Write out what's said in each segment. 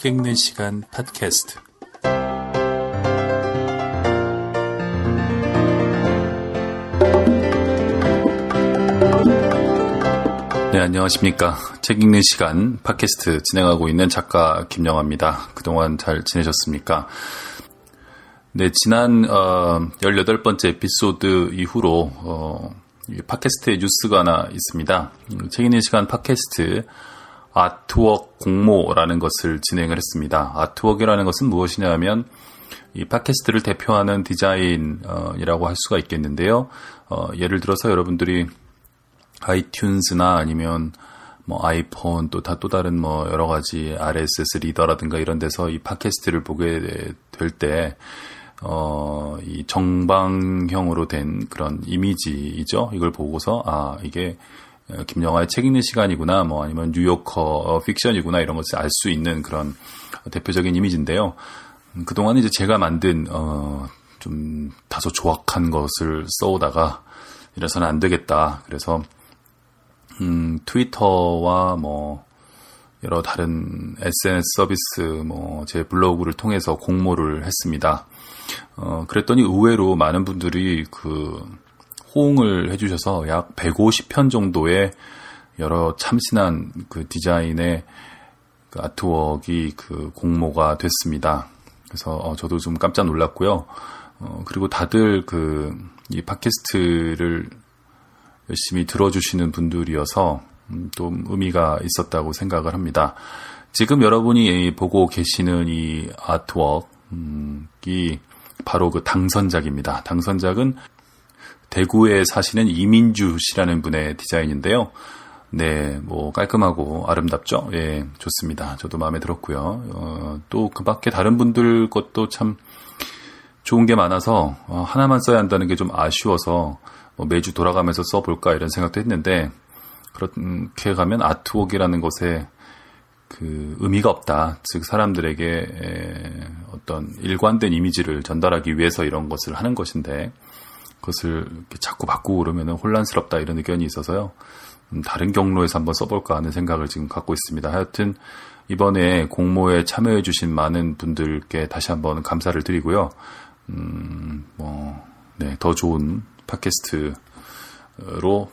책 읽는 시간 팟캐스트. 네, 안녕하십니까. 책 읽는 시간 팟캐스트 진행하고 있는 작가 김영아입니다. 그동안 잘 지내셨습니까? 네, 지난 어, 18번째 에피소드 이후로 어, 팟캐스트에 뉴스가 하나 있습니다. 책 읽는 시간 팟캐스트 아트웍 공모라는 것을 진행을 했습니다. 아트웍이라는 것은 무엇이냐 하면 이 팟캐스트를 대표하는 디자인이라고 할 수가 있겠는데요. 어, 예를 들어서 여러분들이 아이튠즈나 아니면 뭐 아이폰 또 다 또 다른 뭐 여러 가지 RSS 리더라든가 이런 데서 이 팟캐스트를 보게 될 때, 어, 이 정방형으로 된 그런 이미지이죠. 이걸 보고서, 아, 이게 어, 김영하의 책 읽는 시간이구나, 뭐 아니면 뉴요커 어, 픽션이구나 이런 것을 알 수 있는 그런 대표적인 이미지인데요. 음, 그동안 이제 제가 만든 어, 좀 다소 조악한 것을 써오다가 이래서는 안 되겠다. 그래서 음, 트위터와 뭐 여러 다른 SNS 서비스 뭐 제 블로그를 통해서 공모를 했습니다. 어, 그랬더니 의외로 많은 분들이 그 호응을 해주셔서 약 150편 정도의 여러 참신한 그 디자인의 그 아트웍이 그 공모가 됐습니다. 그래서 어, 저도 좀 깜짝 놀랐고요. 어, 그리고 다들 그 이 팟캐스트를 열심히 들어주시는 분들이어서 음, 또 의미가 있었다고 생각을 합니다. 지금 여러분이 보고 계시는 이 아트웍이 바로 그 당선작입니다. 당선작은 대구에 사시는 이민주 씨라는 분의 디자인인데요. 네, 뭐 깔끔하고 아름답죠. 예, 좋습니다. 저도 마음에 들었고요. 어, 또 그 밖에 다른 분들 것도 참 좋은 게 많아서 어, 하나만 써야 한다는 게 좀 아쉬워서 뭐 매주 돌아가면서 써볼까 이런 생각도 했는데 그렇게 가면 아트웍이라는 것에 그 의미가 없다. 즉 사람들에게 에, 어떤 일관된 이미지를 전달하기 위해서 이런 것을 하는 것인데 그것을 자꾸 바꾸고 그러면 혼란스럽다 이런 의견이 있어서요. 음, 다른 경로에서 한번 써볼까 하는 생각을 지금 갖고 있습니다. 하여튼 이번에 공모에 참여해주신 많은 분들께 다시 한번 감사를 드리고요. 음, 뭐, 네, 더 좋은 팟캐스트로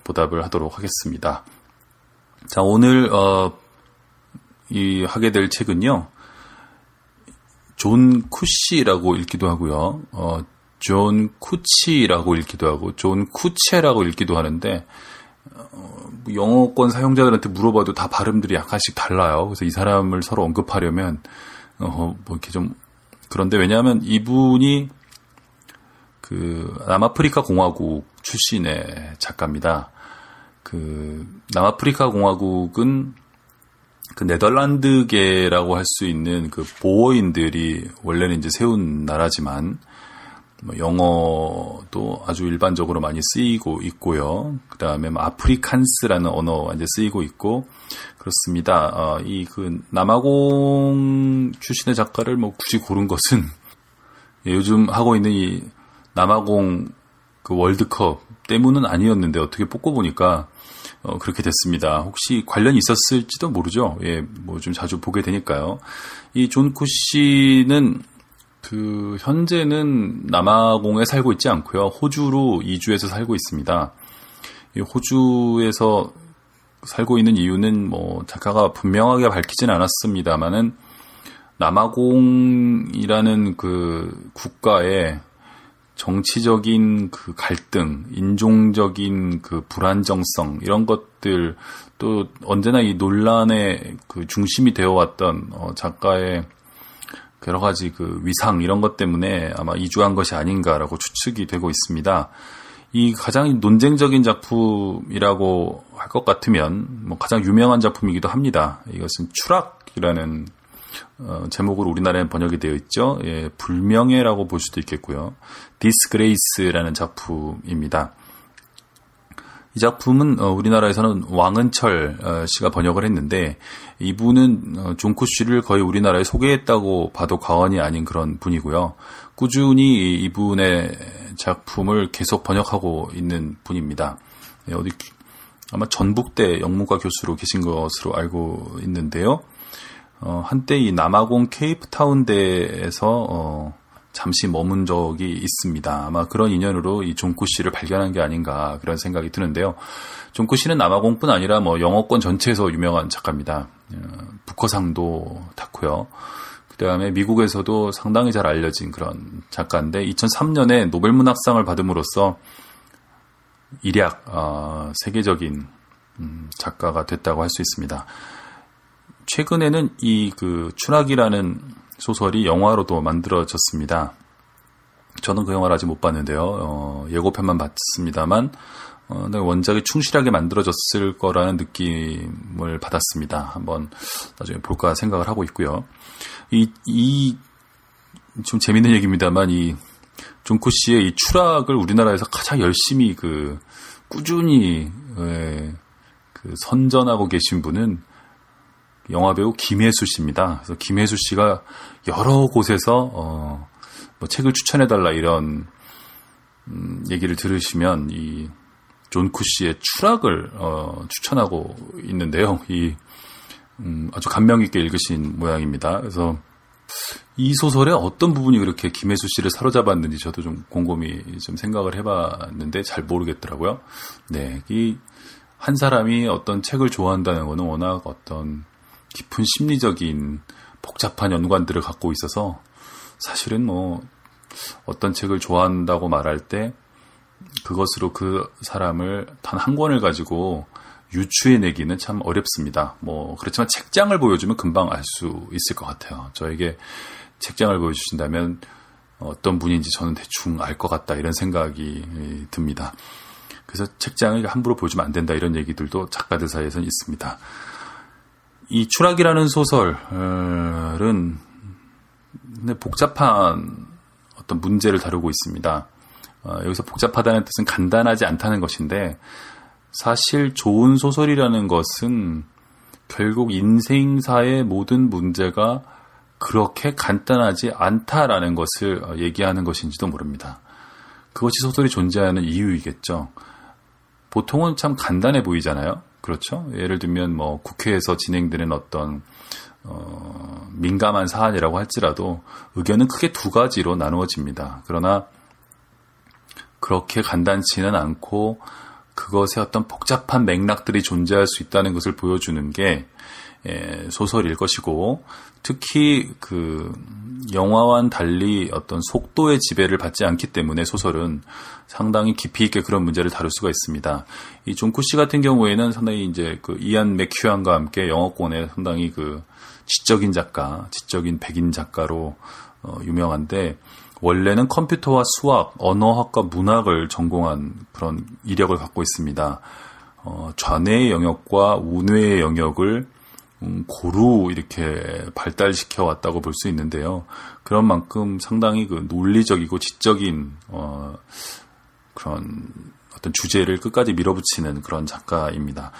보답을 하도록 하겠습니다. 자, 오늘, 어, 이 하게 될 책은요, 존 쿠시라고 읽기도 하고요, 어, 존 쿠치라고 읽기도 하고 존 쿠체라고 읽기도 하는데 어, 뭐 영어권 사용자들한테 물어봐도 다 발음들이 약간씩 달라요. 그래서 이 사람을 서로 언급하려면 어, 뭐 이렇게 좀 그런데 왜냐하면 이분이 그 남아프리카 공화국 출신의 작가입니다. 그 남아프리카 공화국은 그 네덜란드계라고 할 수 있는 그 보어인들이 원래는 이제 세운 나라지만 뭐 영어도 아주 일반적으로 많이 쓰이고 있고요. 그 다음에 뭐 아프리칸스라는 언어가 이제 쓰이고 있고 그렇습니다. 어, 이그 남아공 출신의 작가를 뭐 굳이 고른 것은 예, 요즘 하고 있는 이 남아공 그 월드컵 때문은 아니었는데 어떻게 뽑고 보니까 어, 그렇게 됐습니다. 혹시 관련이 있었을지도 모르죠. 예, 뭐 좀 자주 보게 되니까요. 이 존쿠 씨는 그 현재는 남아공에 살고 있지 않고요. 호주로 이주해서 살고 있습니다. 호주에서 살고 있는 이유는 뭐 작가가 분명하게 밝히진 않았습니다만은 남아공이라는 그 국가의 정치적인 그 갈등, 인종적인 그 불안정성 이런 것들 또 언제나 이 논란의 그 중심이 되어 왔던 어 작가의 여러 가지 그 위상 이런 것 때문에 아마 이주한 것이 아닌가라고 추측이 되고 있습니다. 이 가장 논쟁적인 작품이라고 할 것 같으면 뭐 가장 유명한 작품이기도 합니다. 이것은 추락이라는 어, 제목으로 우리나라에 번역이 되어 있죠. 예, 불명예라고 볼 수도 있겠고요. Disgrace라는 작품입니다. 이 작품은 어, 우리나라에서는 왕은철 어, 씨가 번역을 했는데 이분은 어, 존쿠 씨를 거의 우리나라에 소개했다고 봐도 과언이 아닌 그런 분이고요. 꾸준히 이분의 작품을 계속 번역하고 있는 분입니다. 네, 어디 아마 전북대 영문과 교수로 계신 것으로 알고 있는데요. 어, 한때 이 남아공 케이프타운대에서 어, 잠시 머문 적이 있습니다. 아마 그런 인연으로 이 종쿠 씨를 발견한 게 아닌가 그런 생각이 드는데요. 종쿠 씨는 남아공뿐 아니라 뭐 영어권 전체에서 유명한 작가입니다. 어, 부커상도 탔고요. 그 다음에 미국에서도 상당히 잘 알려진 그런 작가인데 2003년에 노벨문학상을 받음으로써 일약 어, 세계적인 음, 작가가 됐다고 할 수 있습니다. 최근에는 이 그 추락이라는 소설이 영화로도 만들어졌습니다. 저는 그 영화를 아직 못 봤는데요. 어, 예고편만 봤습니다만 어, 네, 원작이 충실하게 만들어졌을 거라는 느낌을 받았습니다. 한번 나중에 볼까 생각을 하고 있고요. 이, 이, 좀 재밌는 얘기입니다만, 이, 존쿠 씨의 이 추락을 우리나라에서 가장 열심히 그, 꾸준히, 예, 그 선전하고 계신 분은 영화배우 김혜수 씨입니다. 그래서 김혜수 씨가 여러 곳에서, 어, 뭐 책을 추천해달라 이런, 음, 얘기를 들으시면 이, 존쿠 씨의 추락을, 어, 추천하고 있는데요. 이, 음, 아주 감명 있게 읽으신 모양입니다. 그래서 이 소설의 어떤 부분이 그렇게 김혜수 씨를 사로잡았는지 저도 좀 곰곰이 좀 생각을 해봤는데 잘 모르겠더라고요. 네, 이 한 사람이 어떤 책을 좋아한다는 것은 워낙 어떤 깊은 심리적인 복잡한 연관들을 갖고 있어서 사실은 뭐 어떤 책을 좋아한다고 말할 때 그것으로 그 사람을 단 한 권을 가지고 유추해내기는 참 어렵습니다. 뭐 그렇지만 책장을 보여주면 금방 알 수 있을 것 같아요. 저에게 책장을 보여주신다면 어떤 분인지 저는 대충 알 것 같다 이런 생각이 듭니다. 그래서 책장을 함부로 보여주면 안 된다 이런 얘기들도 작가들 사이에서는 있습니다. 이 추락이라는 소설은 복잡한 어떤 문제를 다루고 있습니다. 어, 여기서 복잡하다는 뜻은 간단하지 않다는 것인데 사실 좋은 소설이라는 것은 결국 인생사의 모든 문제가 그렇게 간단하지 않다라는 것을 어, 얘기하는 것인지도 모릅니다. 그것이 소설이 존재하는 이유이겠죠. 보통은 참 간단해 보이잖아요. 그렇죠? 예를 들면 뭐 국회에서 진행되는 어떤 어, 민감한 사안이라고 할지라도 의견은 크게 두 가지로 나누어집니다. 그러나 그렇게 간단치는 않고 그것의 어떤 복잡한 맥락들이 존재할 수 있다는 것을 보여주는 게 예, 소설일 것이고 특히 그 영화와는 달리 어떤 속도의 지배를 받지 않기 때문에 소설은 상당히 깊이 있게 그런 문제를 다룰 수가 있습니다. 이 존쿠 씨 같은 경우에는 상당히 이제 그 이안 맥큐안과 함께 영어권에 상당히 그 지적인 작가, 지적인 백인 작가로 어, 유명한데 원래는 컴퓨터와 수학, 언어학과 문학을 전공한 그런 이력을 갖고 있습니다. 어, 좌뇌의 영역과 우뇌의 영역을 음, 고루 이렇게 발달시켜 왔다고 볼 수 있는데요. 그런 만큼 상당히 그 논리적이고 지적인 어, 그런 어떤 주제를 끝까지 밀어붙이는 그런 작가입니다.